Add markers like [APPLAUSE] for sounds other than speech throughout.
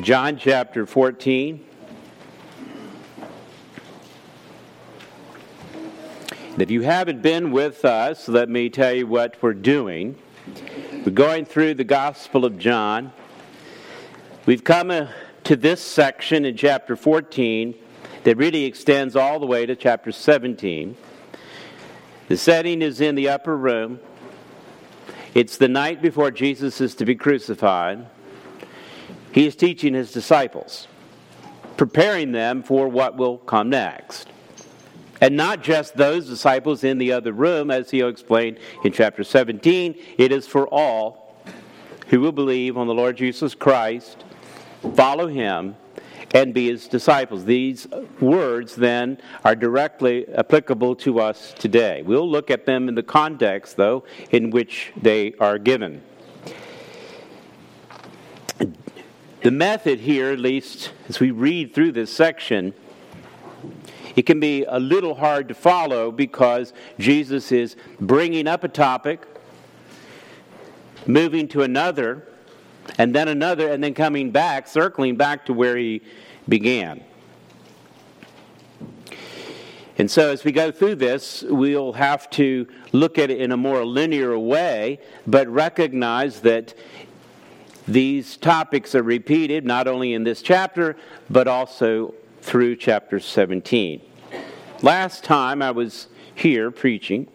John chapter 14. If you haven't been with us, let me tell you what we're doing. We're going through the Gospel of John. We've come uh, to this section in chapter 14 that really extends all the way to chapter 17. The setting is in the upper room. It's the night before Jesus is to be crucified. He is teaching his disciples, preparing them for what will come next. And not just those disciples in the other room, as he'll explain in chapter 17, it is for all who will believe on the Lord Jesus Christ, follow him, and be his disciples. These words then are directly applicable to us today. We'll look at them in the context, though, in which they are given. The method here, at least as we read through this section, it can be a little hard to follow because Jesus is bringing up a topic, moving to another, and then another, and then coming back, circling back to where he began. And so, as we go through this, we'll have to look at it in a more linear way, but recognize that these topics are repeated not only in this chapter, but also through chapter 17. Last time I was here preaching,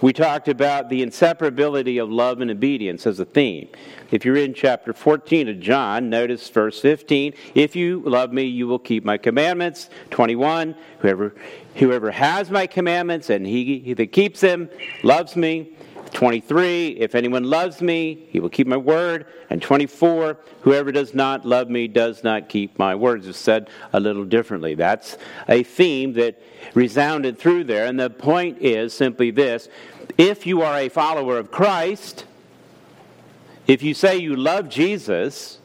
we talked about the inseparability of love and obedience as a theme. If you're in chapter 14 of John, notice verse 15. If you love me, you will keep my commandments. 21. Whoever, whoever has my commandments and he, he that keeps them loves me. 23, if anyone loves me, he will keep my word. And 24, whoever does not love me does not keep my words. It's said a little differently. That's a theme that resounded through there. And the point is simply this if you are a follower of Christ, if you say you love Jesus,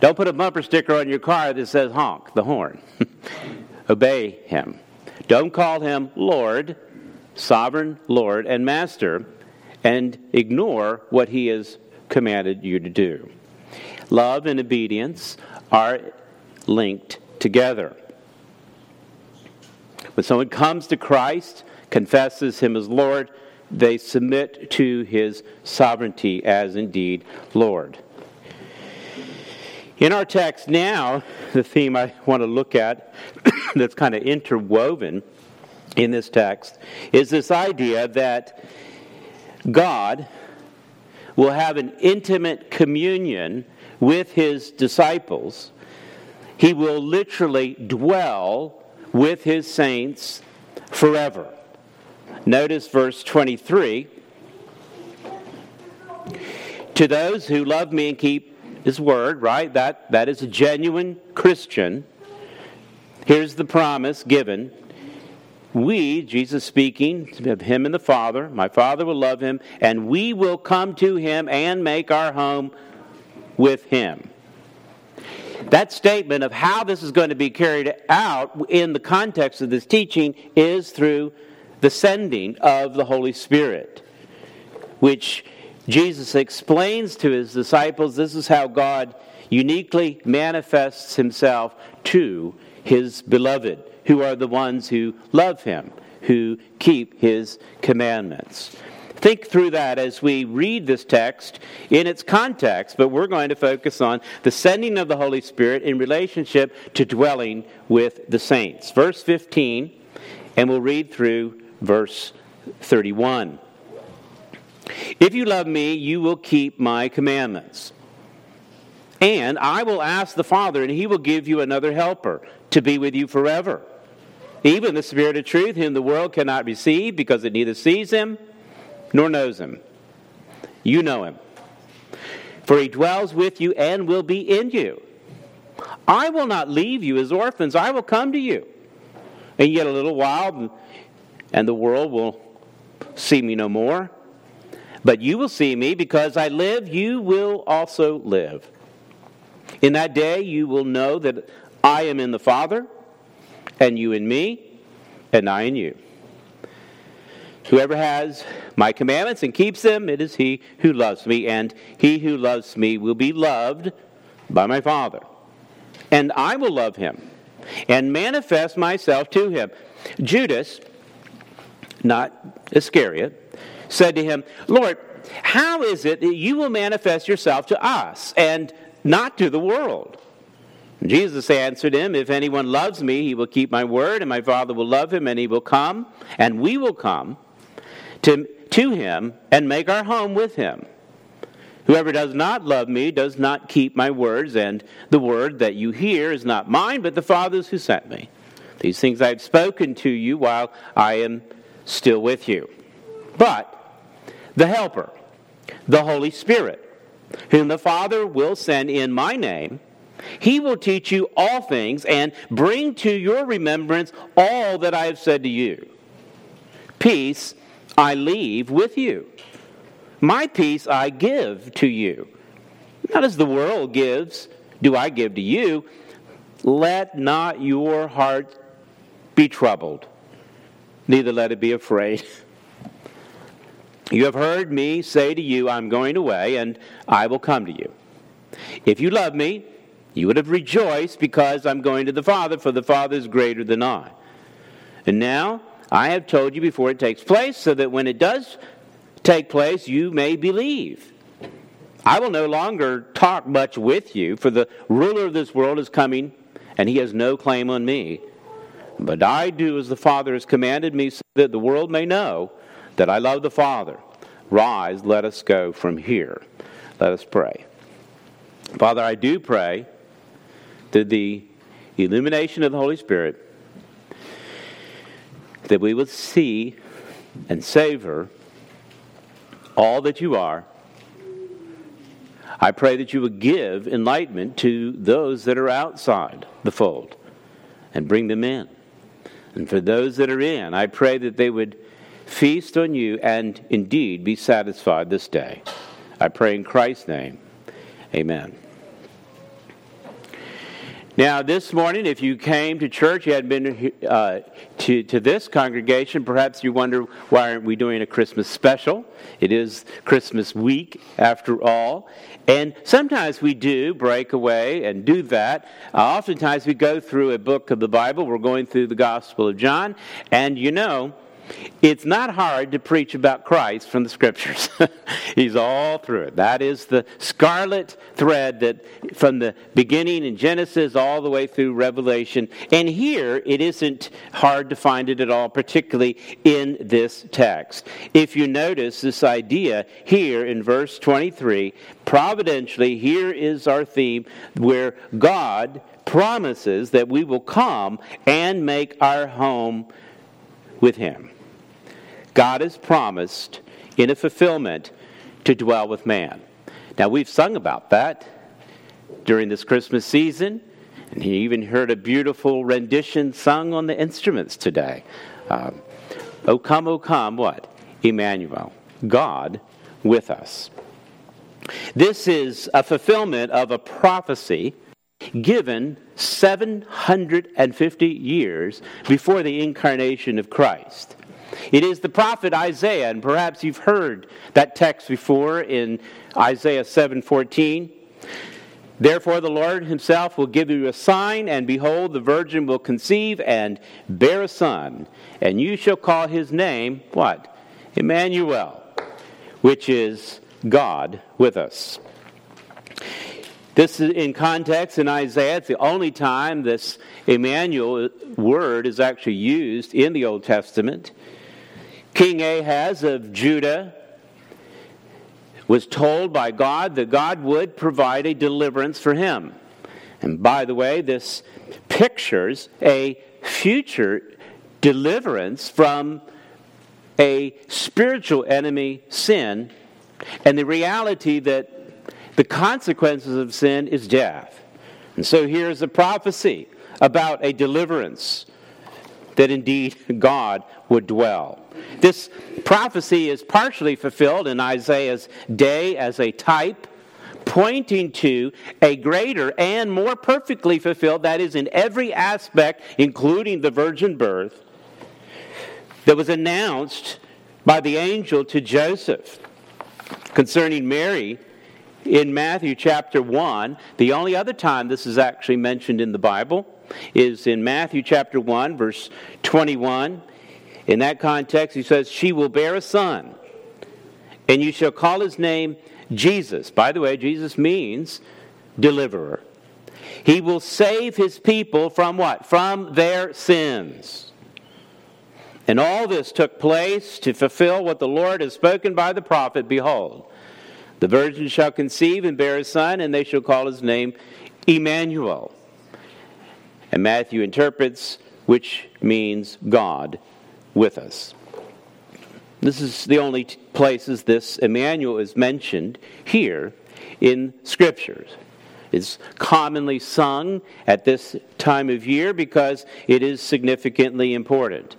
don't put a bumper sticker on your car that says honk, the horn. [LAUGHS] Obey him. Don't call him Lord sovereign Lord and Master and ignore what He has commanded you to do. Love and obedience are linked together. When someone comes to Christ, confesses Him as Lord, they submit to His sovereignty as indeed Lord. In our text now, the theme I want to look at [COUGHS] that's kind of interwoven in this text is this idea that God will have an intimate communion with his disciples. He will literally dwell with his saints forever. Notice verse 23 To those who love me and keep his word, right? That, that is a genuine Christian. Here's the promise given we, Jesus speaking, of him and the Father, my Father will love him, and we will come to him and make our home with him. That statement of how this is going to be carried out in the context of this teaching is through the sending of the Holy Spirit, which Jesus explains to his disciples this is how God uniquely manifests himself to his beloved who are the ones who love him, who keep his commandments. Think through that as we read this text in its context, but we're going to focus on the sending of the Holy Spirit in relationship to dwelling with the saints. Verse 15, and we'll read through verse 31. If you love me, you will keep my commandments. And I will ask the Father, and he will give you another helper to be with you forever even the Spirit of truth, whom the world cannot receive because it neither sees him nor knows him. You know him. For he dwells with you and will be in you. I will not leave you as orphans, I will come to you. And yet a little while, and the world will see me no more. But you will see me because I live, you will also live. In that day, you will know that I am in the Father and you in me, and I in you. Whoever has my commandments and keeps them, it is he who loves me, and he who loves me will be loved by my Father. And I will love him and manifest myself to him. Judas, not Iscariot, said to him, Lord, how is it that you will manifest yourself to us and not to the world? Jesus answered him, If anyone loves me, he will keep my word, and my Father will love him, and he will come, and we will come to, to him and make our home with him. Whoever does not love me does not keep my words, and the word that you hear is not mine, but the Father's who sent me. These things I have spoken to you while I am still with you. But the Helper, the Holy Spirit, whom the Father will send in my name, he will teach you all things and bring to your remembrance all that I have said to you. Peace I leave with you. My peace I give to you. Not as the world gives, do I give to you. Let not your heart be troubled, neither let it be afraid. [LAUGHS] You have heard me say to you, I'm going away, and I will come to you. If you love me, you would have rejoiced because I'm going to the Father, for the Father is greater than I. And now I have told you before it takes place, so that when it does take place, you may believe. I will no longer talk much with you, for the ruler of this world is coming, and he has no claim on me. But I do as the Father has commanded me, so that the world may know that I love the Father. Rise, let us go from here. Let us pray. Father, I do pray that the illumination of the Holy Spirit, that we would see and savor all that you are. I pray that you would give enlightenment to those that are outside the fold and bring them in. And for those that are in, I pray that they would feast on you and indeed be satisfied this day. I pray in Christ's name. Amen. Now, this morning, if you came to church, you hadn't been uh, to, to this congregation, perhaps you wonder why aren't we doing a Christmas special? It is Christmas week, after all. And sometimes we do break away and do that. Uh, oftentimes we go through a book of the Bible. We're going through the Gospel of John. And you know, it's not hard to preach about Christ from the scriptures. [LAUGHS] He's all through it. That is the scarlet thread that from the beginning in Genesis all the way through Revelation. And here it isn't hard to find it at all, particularly in this text. If you notice this idea here in verse 23, providentially, here is our theme where God promises that we will come and make our home with Him. God has promised in a fulfillment to dwell with man. Now, we've sung about that during this Christmas season, and you even heard a beautiful rendition sung on the instruments today. Um, o come, O come, what? Emmanuel, God with us. This is a fulfillment of a prophecy given 750 years before the incarnation of Christ. It is the prophet Isaiah, and perhaps you've heard that text before in Isaiah 7:14. Therefore the Lord himself will give you a sign, and behold, the virgin will conceive and bear a son, and you shall call his name what? Emmanuel, which is God with us. This is in context in Isaiah. It's the only time this Emmanuel word is actually used in the Old Testament. King Ahaz of Judah was told by God that God would provide a deliverance for him. And by the way, this pictures a future deliverance from a spiritual enemy, sin, and the reality that the consequences of sin is death. And so here's a prophecy about a deliverance that indeed God would dwell. This prophecy is partially fulfilled in Isaiah's day as a type, pointing to a greater and more perfectly fulfilled, that is, in every aspect, including the virgin birth, that was announced by the angel to Joseph concerning Mary in Matthew chapter 1. The only other time this is actually mentioned in the Bible is in Matthew chapter 1, verse 21. In that context, he says, She will bear a son, and you shall call his name Jesus. By the way, Jesus means deliverer. He will save his people from what? From their sins. And all this took place to fulfill what the Lord has spoken by the prophet Behold, the virgin shall conceive and bear a son, and they shall call his name Emmanuel. And Matthew interprets, which means God with us. This is the only places this Emmanuel is mentioned here in Scriptures. It's commonly sung at this time of year because it is significantly important.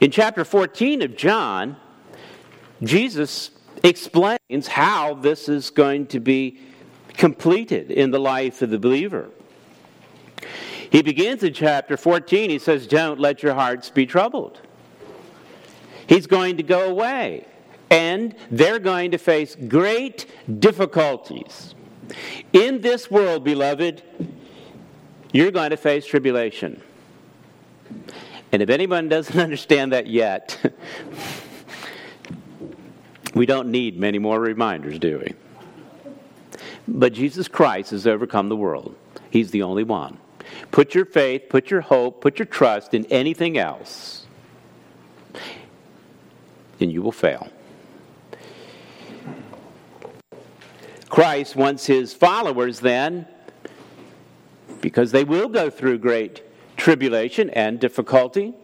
In chapter 14 of John, Jesus explains how this is going to be completed in the life of the believer. He begins in chapter 14, he says, Don't let your hearts be troubled. He's going to go away, and they're going to face great difficulties. In this world, beloved, you're going to face tribulation. And if anyone doesn't [LAUGHS] understand that yet, [LAUGHS] we don't need many more reminders, do we? But Jesus Christ has overcome the world. He's the only one. Put your faith, put your hope, put your trust in anything else, and you will fail. Christ wants his followers then, because they will go through great tribulation and difficulty,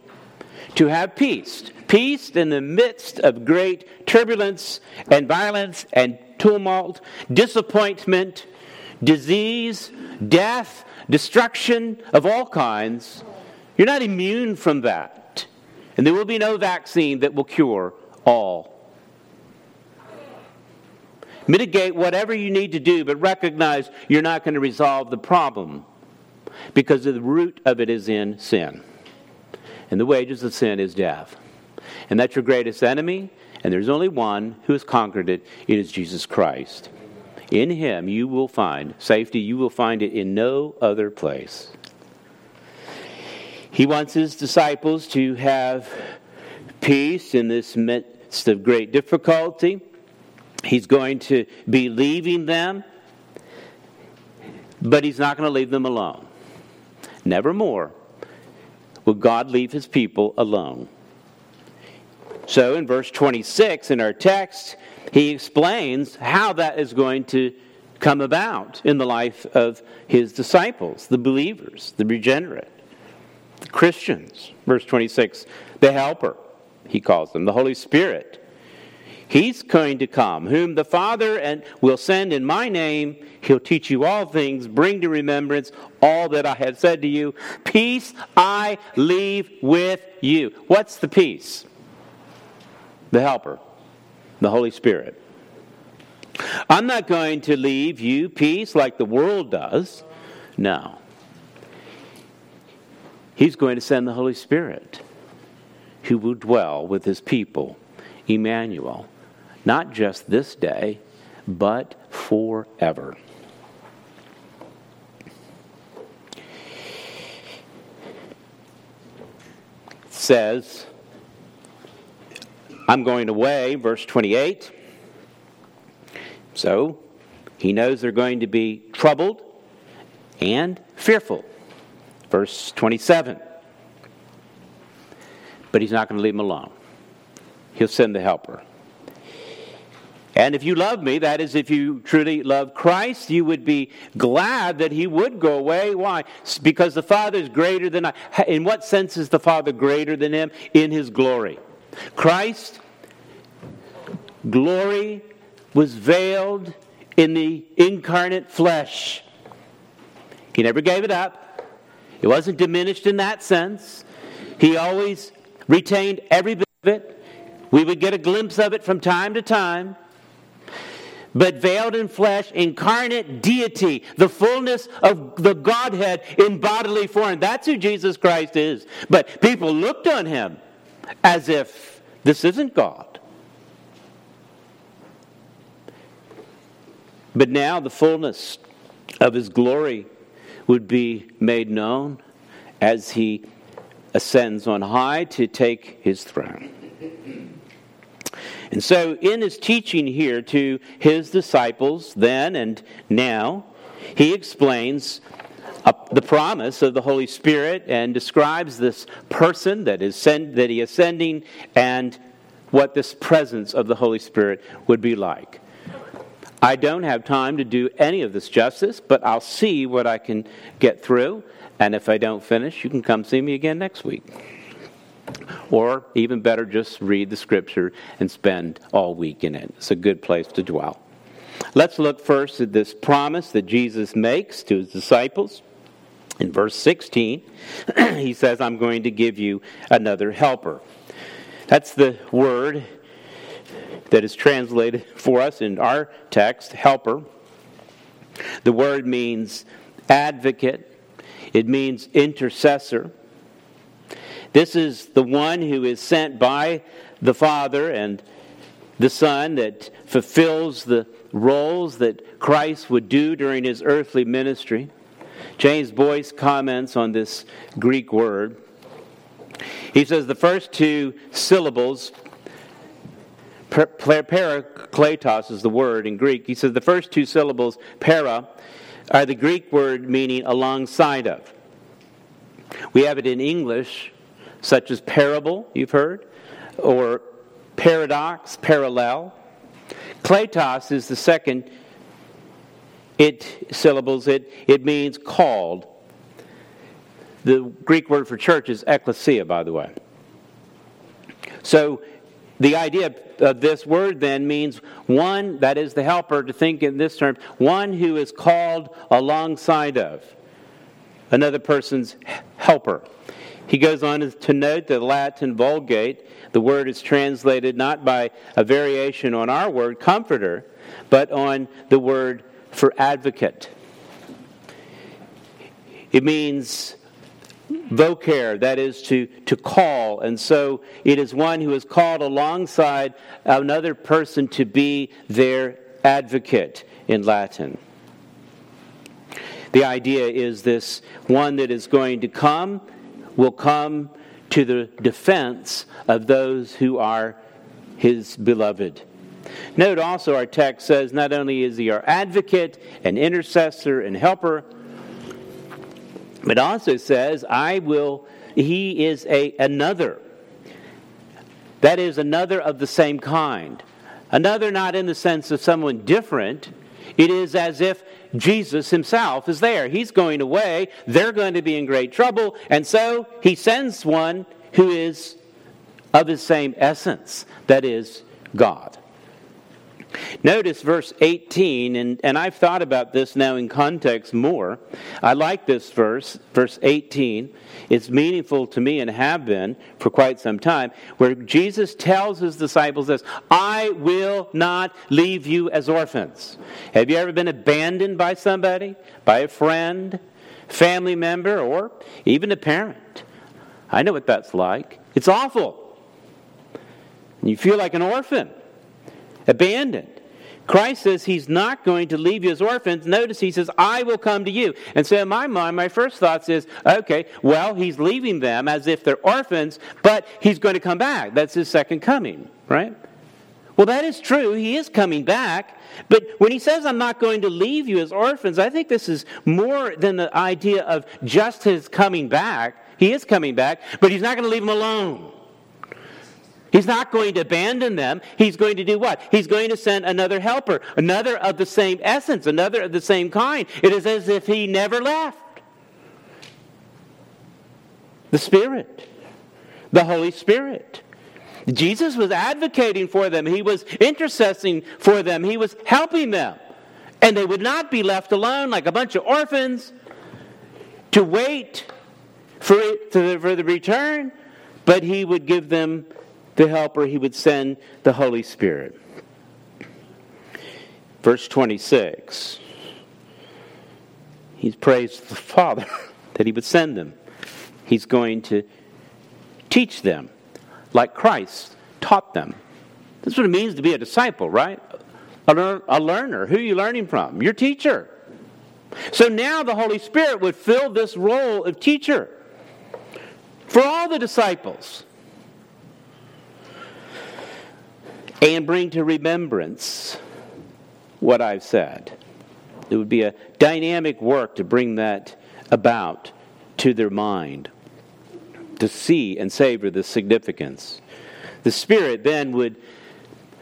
to have peace. Peace in the midst of great turbulence and violence and tumult, disappointment, disease, death, destruction of all kinds. You're not immune from that. And there will be no vaccine that will cure all. Mitigate whatever you need to do, but recognize you're not going to resolve the problem because the root of it is in sin. And the wages of sin is death. And that's your greatest enemy, and there's only one who has conquered it. It is Jesus Christ. In him you will find safety, you will find it in no other place. He wants his disciples to have peace in this midst of great difficulty. He's going to be leaving them, but he's not going to leave them alone. Nevermore will God leave his people alone. So in verse 26 in our text, he explains how that is going to come about in the life of his disciples, the believers, the regenerate, the Christians. Verse 26 the Helper, he calls them, the Holy Spirit He's going to come, whom the Father and will send in my name. He'll teach you all things, bring to remembrance all that I have said to you. Peace I leave with you. What's the peace? The Helper, the Holy Spirit. I'm not going to leave you peace like the world does. No. He's going to send the Holy Spirit who will dwell with his people, Emmanuel not just this day, but forever. Says, I'm going away, verse 28. So, he knows they're going to be troubled and fearful. Verse 27. But he's not going to leave them alone. He'll send the helper. And if you love me, that is, if you truly love Christ, you would be glad that he would go away. Why? Because the Father is greater than I. In what sense is the Father greater than him? In his glory. Christ, glory was veiled in the incarnate flesh. He never gave it up, it wasn't diminished in that sense. He always retained every bit of it. We would get a glimpse of it from time to time but veiled in flesh, incarnate deity, the fullness of the Godhead in bodily form. That's who Jesus Christ is. But people looked on him as if this isn't God. But now the fullness of his glory would be made known as he ascends on high to take his throne. And so, in his teaching here to his disciples then and now, he explains Uh, the promise of the Holy Spirit and describes this person that is send, that he is sending and what this presence of the Holy Spirit would be like. I don't have time to do any of this justice, but I'll see what I can get through. And if I don't finish, you can come see me again next week. Or even better, just read the scripture and spend all week in it. It's a good place to dwell. Let's look first at this promise that Jesus makes to his disciples. In verse 16, [CLEARS THROAT] he says, I'm going to give you another helper. That's the word that is translated for us in our text, helper. The word means advocate, it means intercessor. This is the one who is sent by the Father and the Son that fulfills the roles that Christ would do during his earthly ministry. James Boice comments on this Greek word. He says the first two syllables Parakletos is the word in Greek. He says the first two syllables, para, are the Greek word meaning alongside of. We have it in English, such as parable, you've heard, or paradox, parallel. Kletos is the second it syllables, it, it means called. The Greek word for church is ecclesia, by the way. So the idea of this word then means one, that is the helper, to think in this term, one who is called alongside of another person's helper. He goes on to note the Latin Vulgate, the word is translated not by a variation on our word, comforter, but on the word for advocate. It means vocare, that is to, to call. And so it is one who is called alongside another person to be their advocate in Latin. The idea is this one that is going to come will come to the defense of those who are his beloved. Note also our text says not only is he our advocate and intercessor and helper, but also says, I will, he is a another. That is another of the same kind. Another not in the sense of someone different. It is as if Jesus himself is there. He's going away. They're going to be in great trouble. And so he sends one who is of his same essence, that is, God. Notice verse 18, and, and I've thought about this now in context more. I like this verse, verse 18. It's meaningful to me and have been for quite some time, where Jesus tells his disciples this I will not leave you as orphans. Have you ever been abandoned by somebody, by a friend, family member, or even a parent? I know what that's like. It's awful. You feel like an orphan abandoned. Christ says he's not going to leave you as orphans. Notice he says, I will come to you. And so in my mind, my first thoughts is, okay, well, he's leaving them as if they're orphans, but he's going to come back. That's his second coming, right? Well, that is true. He is coming back. But when he says, I'm not going to leave you as orphans, I think this is more than the idea of just his coming back. He is coming back, but he's not going to leave them alone. He's not going to abandon them. He's going to do what? He's going to send another helper, another of the same essence, another of the same kind. It is as if he never left. The Spirit, the Holy Spirit. Jesus was advocating for them, he was intercessing for them, he was helping them. And they would not be left alone like a bunch of orphans to wait for, it, for the return, but he would give them the Helper, he would send the Holy Spirit. Verse 26. He's praised the Father [LAUGHS] that he would send them. He's going to teach them like Christ taught them. That's what it means to be a disciple, right? a, lear- a learner. Who are you learning from? Your teacher. So now the Holy Spirit would fill this role of teacher for all the disciples and bring to remembrance what I've said. It would be a dynamic work to bring that about to their mind, to see and savor the significance. The Spirit then would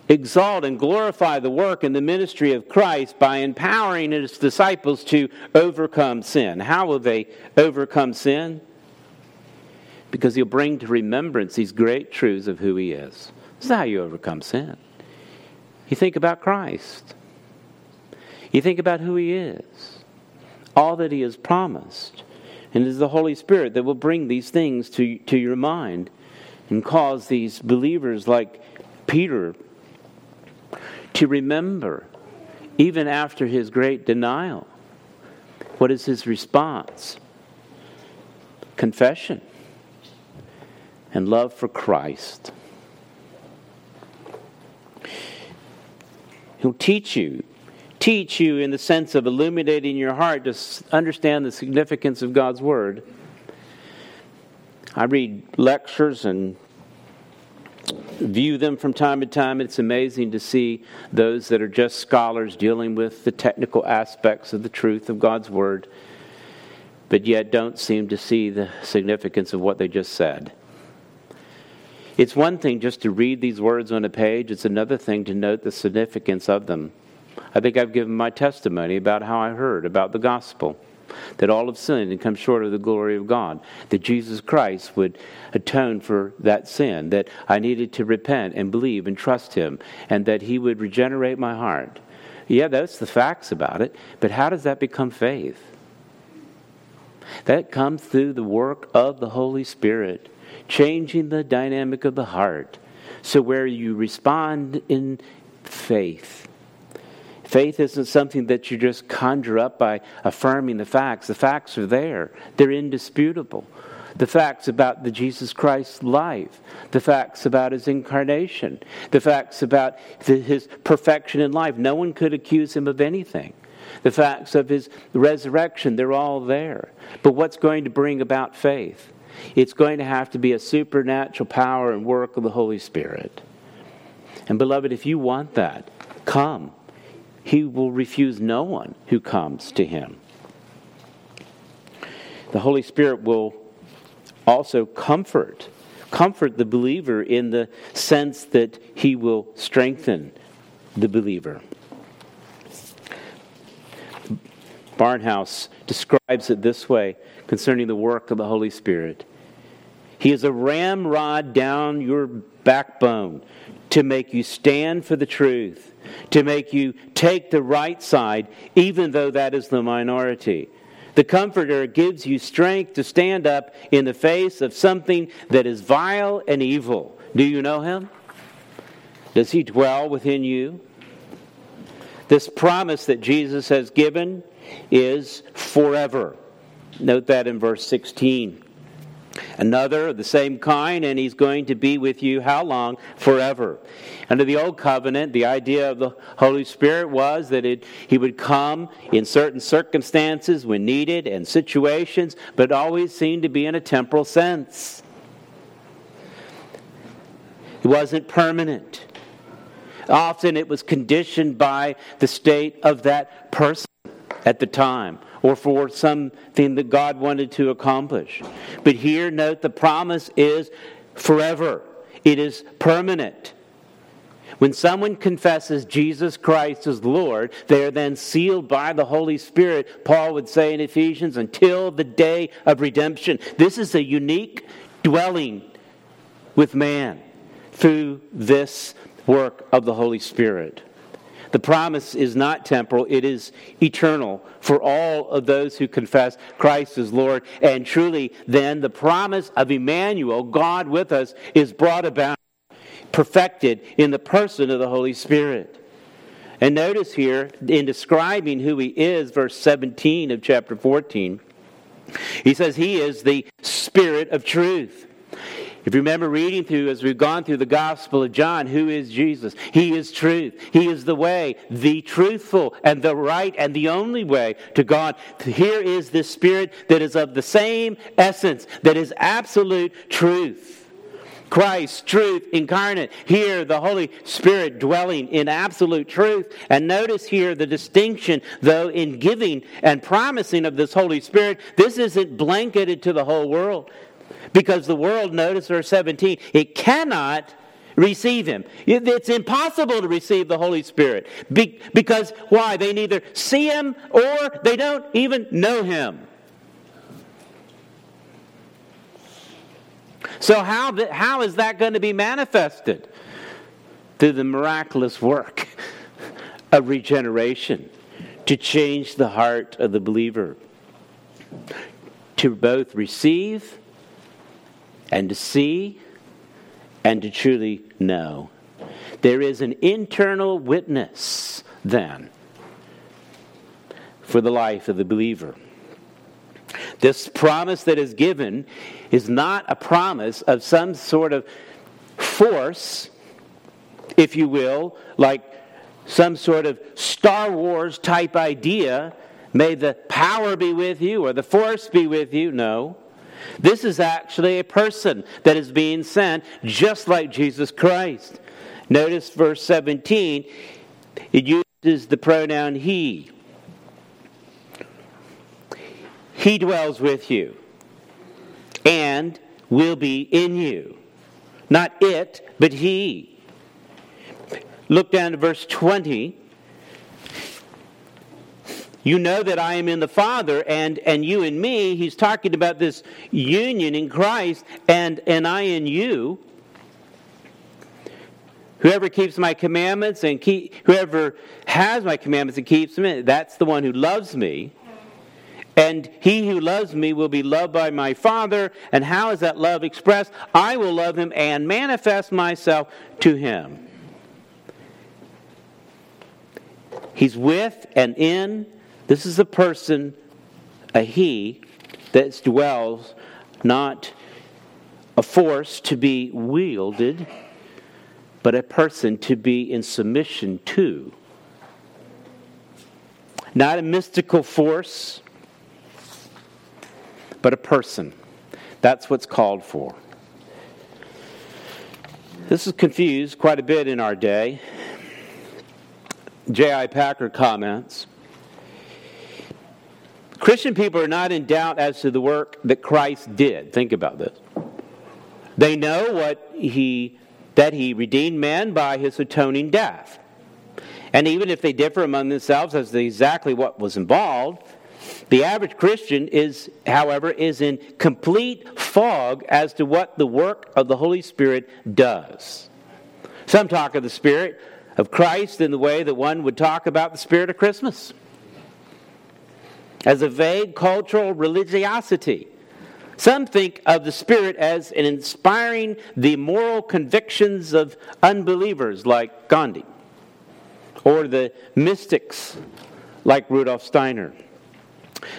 exalt and glorify the work and the ministry of Christ by empowering his disciples to overcome sin. How will they overcome sin? Because he'll bring to remembrance these great truths of who he is. This is how you overcome sin. You think about Christ. You think about who He is, all that He has promised. And it is the Holy Spirit that will bring these things to, to your mind and cause these believers like Peter to remember, even after his great denial. What is his response? Confession and love for Christ. He'll teach you teach you in the sense of illuminating your heart to understand the significance of God's Word. I read lectures and view them from time to time. It's amazing to see those that are just scholars dealing with the technical aspects of the truth of God's Word, but yet don't seem to see the significance of what they just said. It's one thing just to read these words on a page, it's another thing to note the significance of them. I think I've given my testimony about how I heard about the gospel. That all have sinned and come short of the glory of God. That Jesus Christ would atone for that sin. That I needed to repent and believe and trust Him. And that He would regenerate my heart. Yeah, that's the facts about it. But how does that become faith? That comes through the work of the Holy Spirit, changing the dynamic of the heart. So where you respond in faith Faith isn't something that you just conjure up by affirming the facts. The facts are there, they're indisputable. The facts about the Jesus Christ life, the facts about his incarnation, the facts about his perfection in life. No one could accuse him of anything. The facts of his resurrection, they're all there. But what's going to bring about faith? It's going to have to be a supernatural power and work of the Holy Spirit. And beloved, if you want that, come. He will refuse no one who comes to him. The Holy Spirit will also comfort comfort the believer in the sense that he will strengthen the believer. Barnhouse describes it this way concerning the work of the Holy Spirit. He is a ramrod down your backbone to make you stand for the truth to make you take the right side, even though that is the minority. The Comforter gives you strength to stand up in the face of something that is vile and evil. Do you know Him? Does He dwell within you? This promise that Jesus has given is forever. Note that in verse 16. Another of the same kind, and he's going to be with you how long? Forever. Under the Old Covenant, the idea of the Holy Spirit was that it, he would come in certain circumstances when needed and situations, but always seemed to be in a temporal sense. It wasn't permanent. Often it was conditioned by the state of that person at the time or for something that God wanted to accomplish. But here, note the promise is forever, it is permanent. When someone confesses Jesus Christ as Lord, they are then sealed by the Holy Spirit, Paul would say in Ephesians, until the day of redemption. This is a unique dwelling with man through this work of the Holy Spirit. The promise is not temporal, it is eternal for all of those who confess Christ as Lord. And truly, then, the promise of Emmanuel, God with us, is brought about, perfected in the person of the Holy Spirit. And notice here, in describing who he is, verse 17 of chapter 14, he says, He is the Spirit of truth. If you remember reading through, as we've gone through the Gospel of John, who is Jesus? He is truth. He is the way, the truthful, and the right, and the only way to God. Here is this Spirit that is of the same essence, that is absolute truth. Christ, truth incarnate. Here, the Holy Spirit dwelling in absolute truth. And notice here the distinction, though, in giving and promising of this Holy Spirit. This isn't blanketed to the whole world. Because the world, notice verse 17, it cannot receive him. It's impossible to receive the Holy Spirit. because why? They neither see him or they don't even know him. So, how, how is that going to be manifested? Through the miraculous work [LAUGHS] of regeneration to change the heart of the believer, to both receive and to see and to truly know. There is an internal witness then for the life of the believer. This promise that is given is not a promise of some sort of force, if you will, like some sort of Star Wars type idea. May the power be with you or the force be with you. No. This is actually a person that is being sent, just like Jesus Christ. Notice verse 17, it uses the pronoun he. He dwells with you and will be in you. Not it, but he. Look down to verse 20. You know that I am in the Father and, and you in me. He's talking about this union in Christ and, and I in you. Whoever keeps my commandments and keep, whoever has my commandments and keeps them, that's the one who loves me. And he who loves me will be loved by my Father. And how is that love expressed? I will love him and manifest myself to him. He's with and in. This is a person, a he, that dwells, not a force to be wielded, but a person to be in submission to. Not a mystical force but a person. That's what's called for. This is confused quite a bit in our day. J.I. Packer comments Christian people are not in doubt as to the work that Christ did. Think about this. They know what he that he redeemed man by his atoning death. And even if they differ among themselves as to exactly what was involved, the average Christian is, however, is in complete fog as to what the work of the Holy Spirit does. Some talk of the Spirit of Christ in the way that one would talk about the Spirit of Christmas as a vague cultural religiosity. Some think of the Spirit as inspiring the moral convictions of unbelievers like Gandhi, or the mystics like Rudolf Steiner.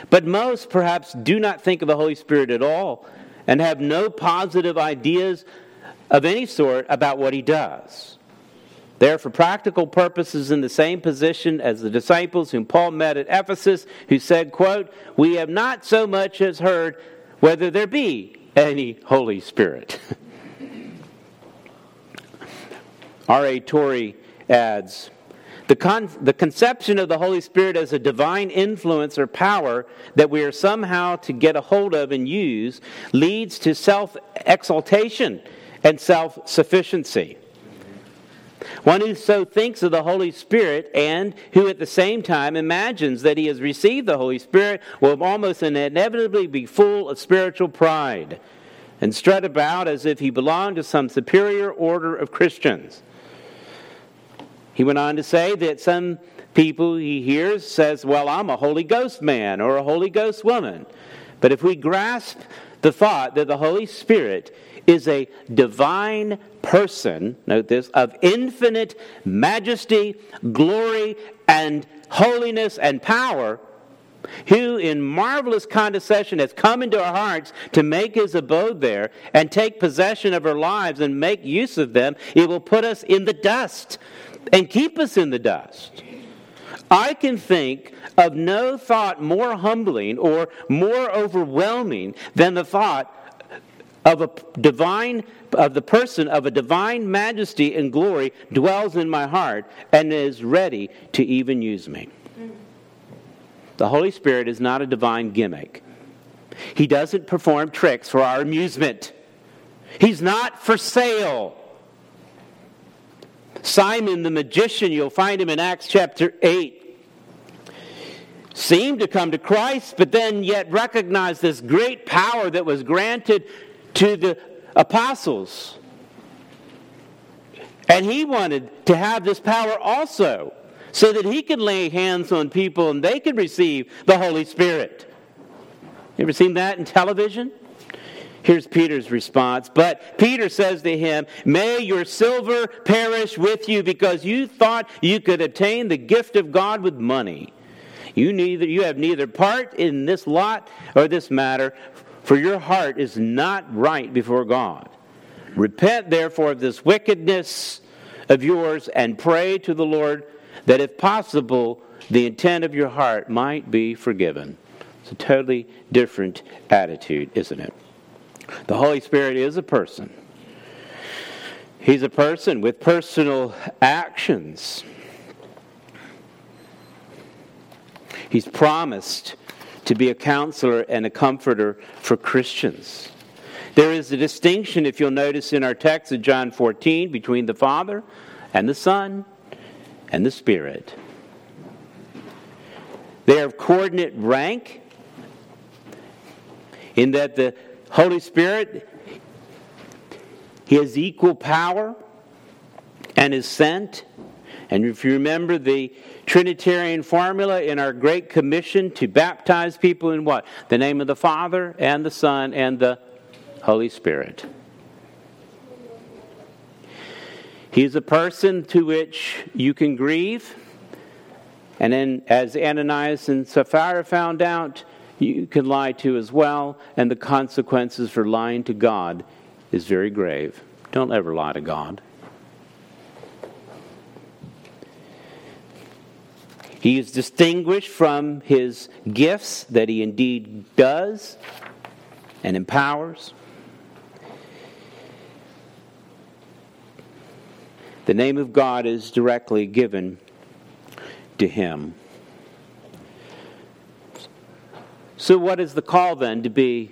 But most perhaps do not think of the Holy Spirit at all and have no positive ideas of any sort about what he does. They're for practical purposes in the same position as the disciples whom Paul met at Ephesus, who said, quote, We have not so much as heard whether there be any Holy Spirit. [LAUGHS] R.A. Torrey adds, the, con- the conception of the Holy Spirit as a divine influence or power that we are somehow to get a hold of and use leads to self exaltation and self sufficiency. One who so thinks of the Holy Spirit and who at the same time imagines that he has received the Holy Spirit will almost inevitably be full of spiritual pride and strut about as if he belonged to some superior order of Christians. He went on to say that some people he hears says, "Well, I'm a Holy Ghost man or a Holy Ghost woman." But if we grasp the thought that the Holy Spirit is a divine person, note this, of infinite majesty, glory, and holiness and power, who in marvelous condescension has come into our hearts to make his abode there and take possession of our lives and make use of them, it will put us in the dust and keep us in the dust. I can think of no thought more humbling or more overwhelming than the thought of a divine of the person of a divine majesty and glory dwells in my heart and is ready to even use me. The Holy Spirit is not a divine gimmick. He doesn't perform tricks for our amusement. He's not for sale. Simon the magician, you'll find him in Acts chapter 8, seemed to come to Christ, but then yet recognized this great power that was granted to the apostles. And he wanted to have this power also so that he could lay hands on people and they could receive the Holy Spirit. You ever seen that in television? Here's Peter's response. But Peter says to him, May your silver perish with you because you thought you could obtain the gift of God with money. You, neither, you have neither part in this lot or this matter, for your heart is not right before God. Repent therefore of this wickedness of yours and pray to the Lord that if possible, the intent of your heart might be forgiven. It's a totally different attitude, isn't it? The Holy Spirit is a person. He's a person with personal actions. He's promised to be a counselor and a comforter for Christians. There is a distinction, if you'll notice in our text of John 14, between the Father and the Son and the Spirit. They are of coordinate rank in that the Holy Spirit he has equal power and is sent. And if you remember the Trinitarian formula in our Great Commission to baptize people in what? The name of the Father and the Son and the Holy Spirit. He is a person to which you can grieve. And then, as Ananias and Sapphira found out, you can lie to as well. And the consequences for lying to God is very grave. Don't ever lie to God. He is distinguished from his gifts that he indeed does and empowers. The name of God is directly given to him. So, what is the call then to be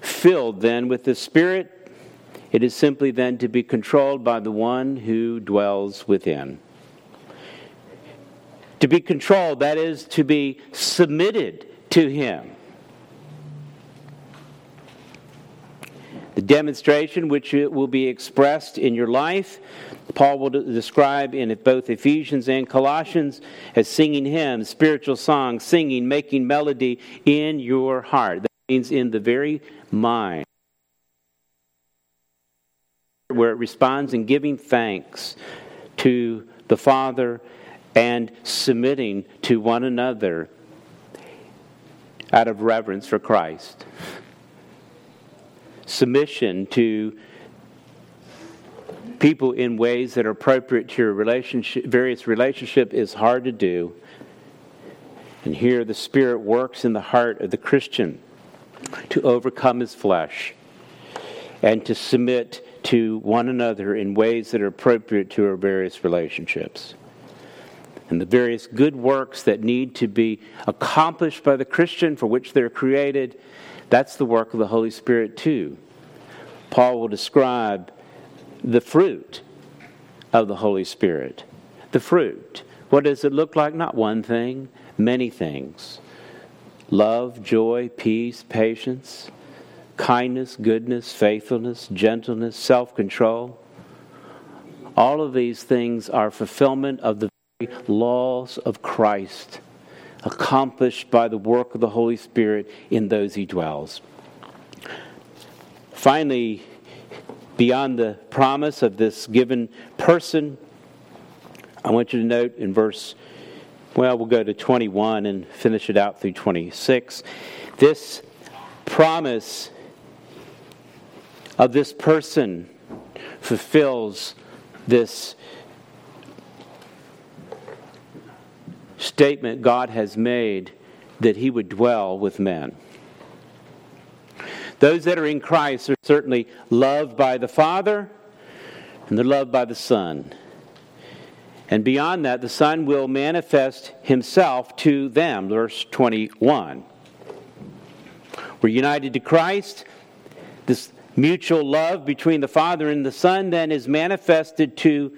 filled then with the Spirit? It is simply then to be controlled by the one who dwells within. To be controlled, that is, to be submitted to Him. The demonstration which will be expressed in your life, Paul will describe in both Ephesians and Colossians as singing hymns, spiritual songs, singing, making melody in your heart. That means in the very mind where it responds in giving thanks to the Father and submitting to one another out of reverence for Christ. Submission to people in ways that are appropriate to your relationship, various relationship is hard to do. And here the Spirit works in the heart of the Christian to overcome his flesh and to submit to one another in ways that are appropriate to our various relationships and the various good works that need to be accomplished by the Christian for which they're created, that's the work of the Holy Spirit too. Paul will describe the fruit of the Holy Spirit. The fruit. What does it look like? Not one thing, many things love, joy, peace, patience, kindness, goodness, faithfulness, gentleness, self control. All of these things are fulfillment of the laws of Christ accomplished by the work of the Holy Spirit in those he dwells. Finally, beyond the promise of this given person, I want you to note in verse well, we'll go to 21 and finish it out through 26. This promise of this person fulfills this statement God has made that he would dwell with men. Those that are in Christ are certainly loved by the Father and they're loved by the Son. And beyond that, the Son will manifest himself to them. Verse 21. We're united to Christ. This mutual love between the Father and the Son then is manifested to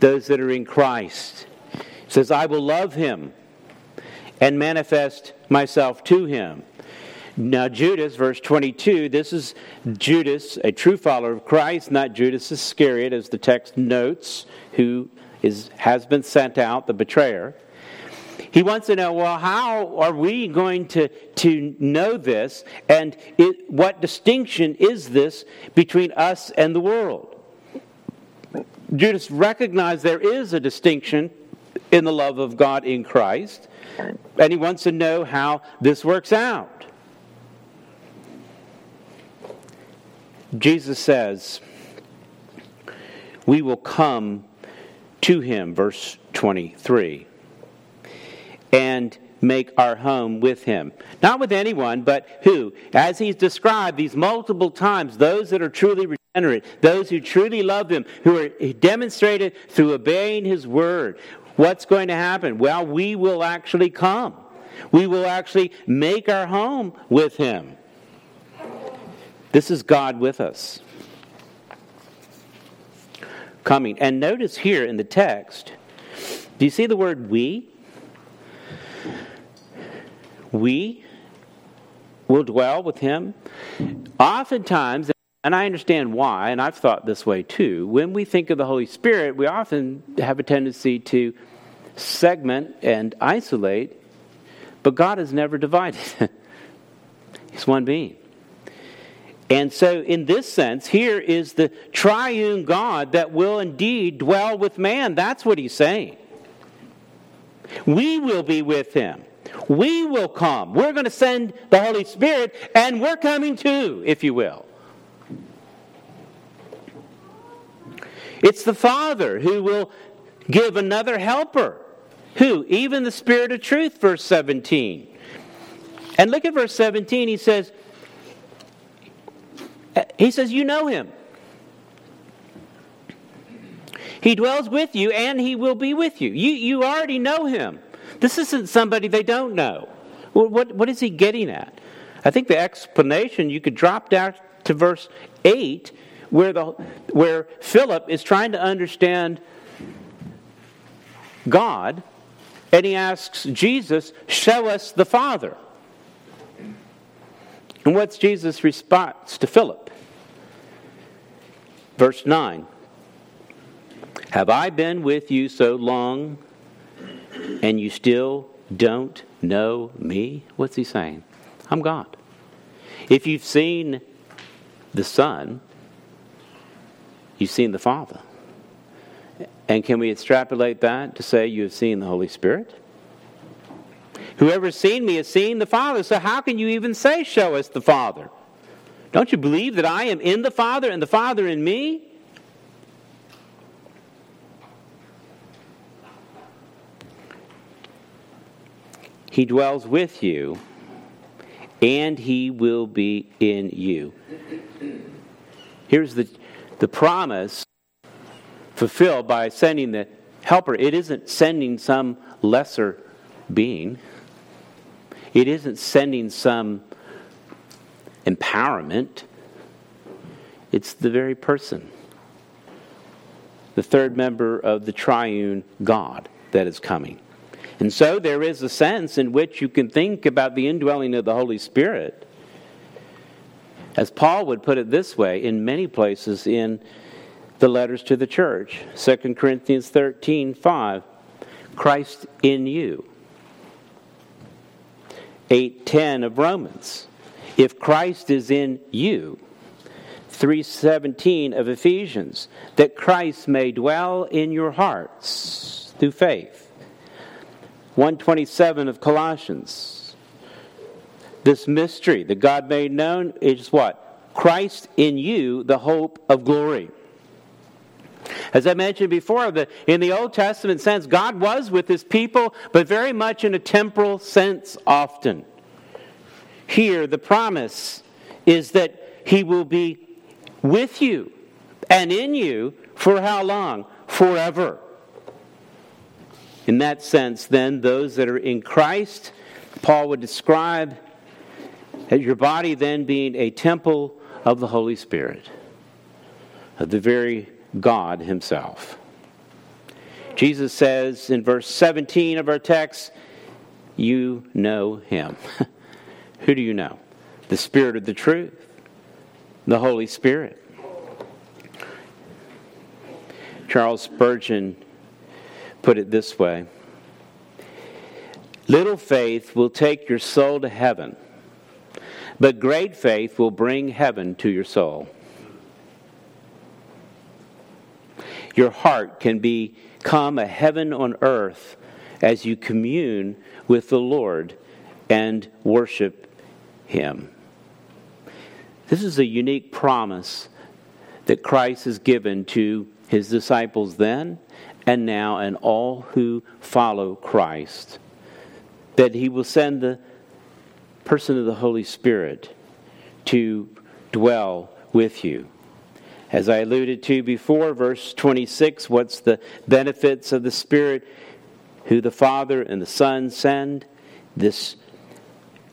those that are in Christ. He says, I will love him and manifest myself to him. Now, Judas, verse 22, this is Judas, a true follower of Christ, not Judas Iscariot, as the text notes, who is, has been sent out, the betrayer. He wants to know, well, how are we going to, to know this? And it, what distinction is this between us and the world? Judas recognized there is a distinction in the love of God in Christ, and he wants to know how this works out. Jesus says, We will come to him, verse 23 and make our home with him. Not with anyone, but who? As he's described these multiple times, those that are truly regenerate, those who truly love him, who are demonstrated through obeying his word. What's going to happen? Well, we will actually come. We will actually make our home with him. This is God with us. Coming. And notice here in the text, do you see the word we? we will dwell with him. Oftentimes, and I understand why, and I've thought this way too, when we think of the Holy Spirit, we often have a tendency to segment and isolate, but God is never divided. [LAUGHS] He's one being. And so, in this sense, here is the triune God that will indeed dwell with man. That's what he's saying. We will be with him. We will come. We're going to send the Holy Spirit, and we're coming too, if you will. It's the Father who will give another helper. Who? Even the Spirit of truth, verse 17. And look at verse 17. He says, He says, You know him. He dwells with you and he will be with you. You, you already know him. This isn't somebody they don't know. What, what is he getting at? I think the explanation you could drop down to verse 8 where, the, where Philip is trying to understand God and he asks Jesus, Show us the Father. And what's Jesus' response to Philip? Verse 9 Have I been with you so long and you still don't know me? What's he saying? I'm God. If you've seen the Son, you've seen the Father. And can we extrapolate that to say you have seen the Holy Spirit? Whoever's seen me has seen the Father. So how can you even say, Show us the Father? Don't you believe that I am in the Father and the Father in me? He dwells with you, and he will be in you. Here's the, the promise fulfilled by sending the helper. It isn't sending some lesser being, it isn't sending some empowerment. It's the very person, the third member of the triune God that is coming. And so there is a sense in which you can think about the indwelling of the Holy Spirit. As Paul would put it this way in many places in the letters to the church 2 Corinthians 13 5, Christ in you. 8:10 of Romans. If Christ is in you, 3:17 of Ephesians, that Christ may dwell in your hearts through faith. 127 of Colossians. This mystery that God made known is what? Christ in you, the hope of glory. As I mentioned before, the, in the Old Testament sense, God was with his people, but very much in a temporal sense often. Here, the promise is that he will be with you and in you for how long? Forever. In that sense, then, those that are in Christ, Paul would describe as your body then being a temple of the Holy Spirit, of the very God Himself. Jesus says in verse 17 of our text, You know Him. [LAUGHS] Who do you know? The Spirit of the truth, the Holy Spirit. Charles Spurgeon put it this way Little faith will take your soul to heaven, but great faith will bring heaven to your soul. Your heart can become a heaven on earth as you commune with the Lord and worship Him. This is a unique promise that Christ has given to his disciples then and now, and all who follow Christ. That he will send the person of the Holy Spirit to dwell with you. As I alluded to before, verse 26, what's the benefits of the Spirit who the Father and the Son send? This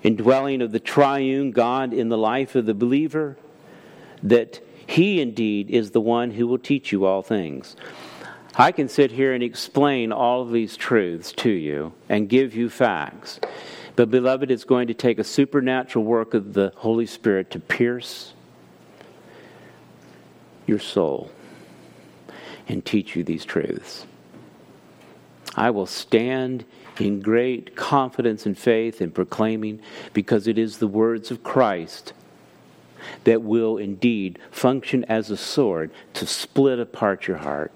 indwelling of the triune God in the life of the believer, that he indeed is the one who will teach you all things. I can sit here and explain all of these truths to you and give you facts. But, beloved, it's going to take a supernatural work of the Holy Spirit to pierce your soul and teach you these truths. I will stand in great confidence and faith in proclaiming because it is the words of Christ that will indeed function as a sword to split apart your heart.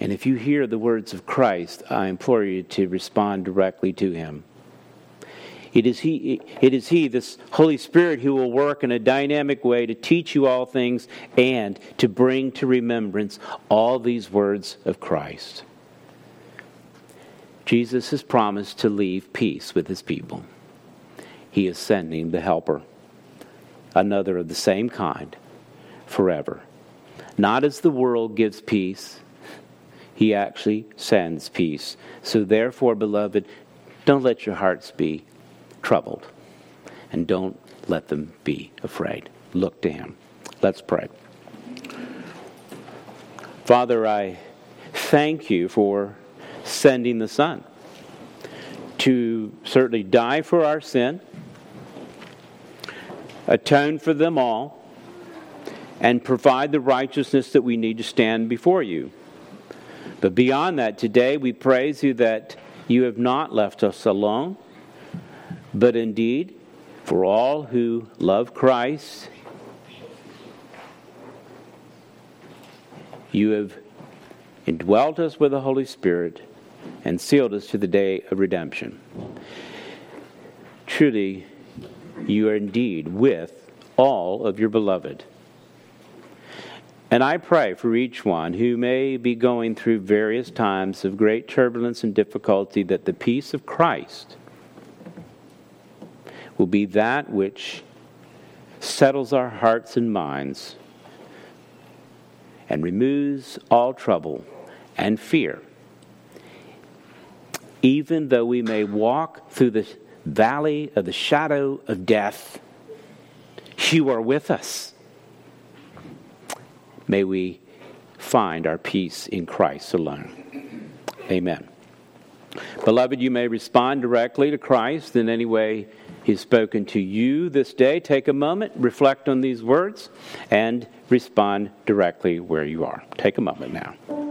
And if you hear the words of Christ, I implore you to respond directly to him. It is he, it is he, this Holy Spirit, who will work in a dynamic way to teach you all things and to bring to remembrance all these words of Christ. Jesus has promised to leave peace with his people. He is sending the Helper another of the same kind forever. Not as the world gives peace, he actually sends peace. So, therefore, beloved, don't let your hearts be troubled and don't let them be afraid. Look to him. Let's pray. Father, I thank you for sending the Son to certainly die for our sin atone for them all, and provide the righteousness that we need to stand before you. But beyond that, today we praise you that you have not left us alone, but indeed, for all who love Christ, you have indwelt us with the Holy Spirit and sealed us to the day of redemption. Truly, you are indeed with all of your beloved. And I pray for each one who may be going through various times of great turbulence and difficulty that the peace of Christ will be that which settles our hearts and minds and removes all trouble and fear. Even though we may walk through the valley of the shadow of death, you are with us. May we find our peace in Christ alone. Amen. Beloved, you may respond directly to Christ in any way He's spoken to you this day. Take a moment, reflect on these words, and respond directly where you are. Take a moment now.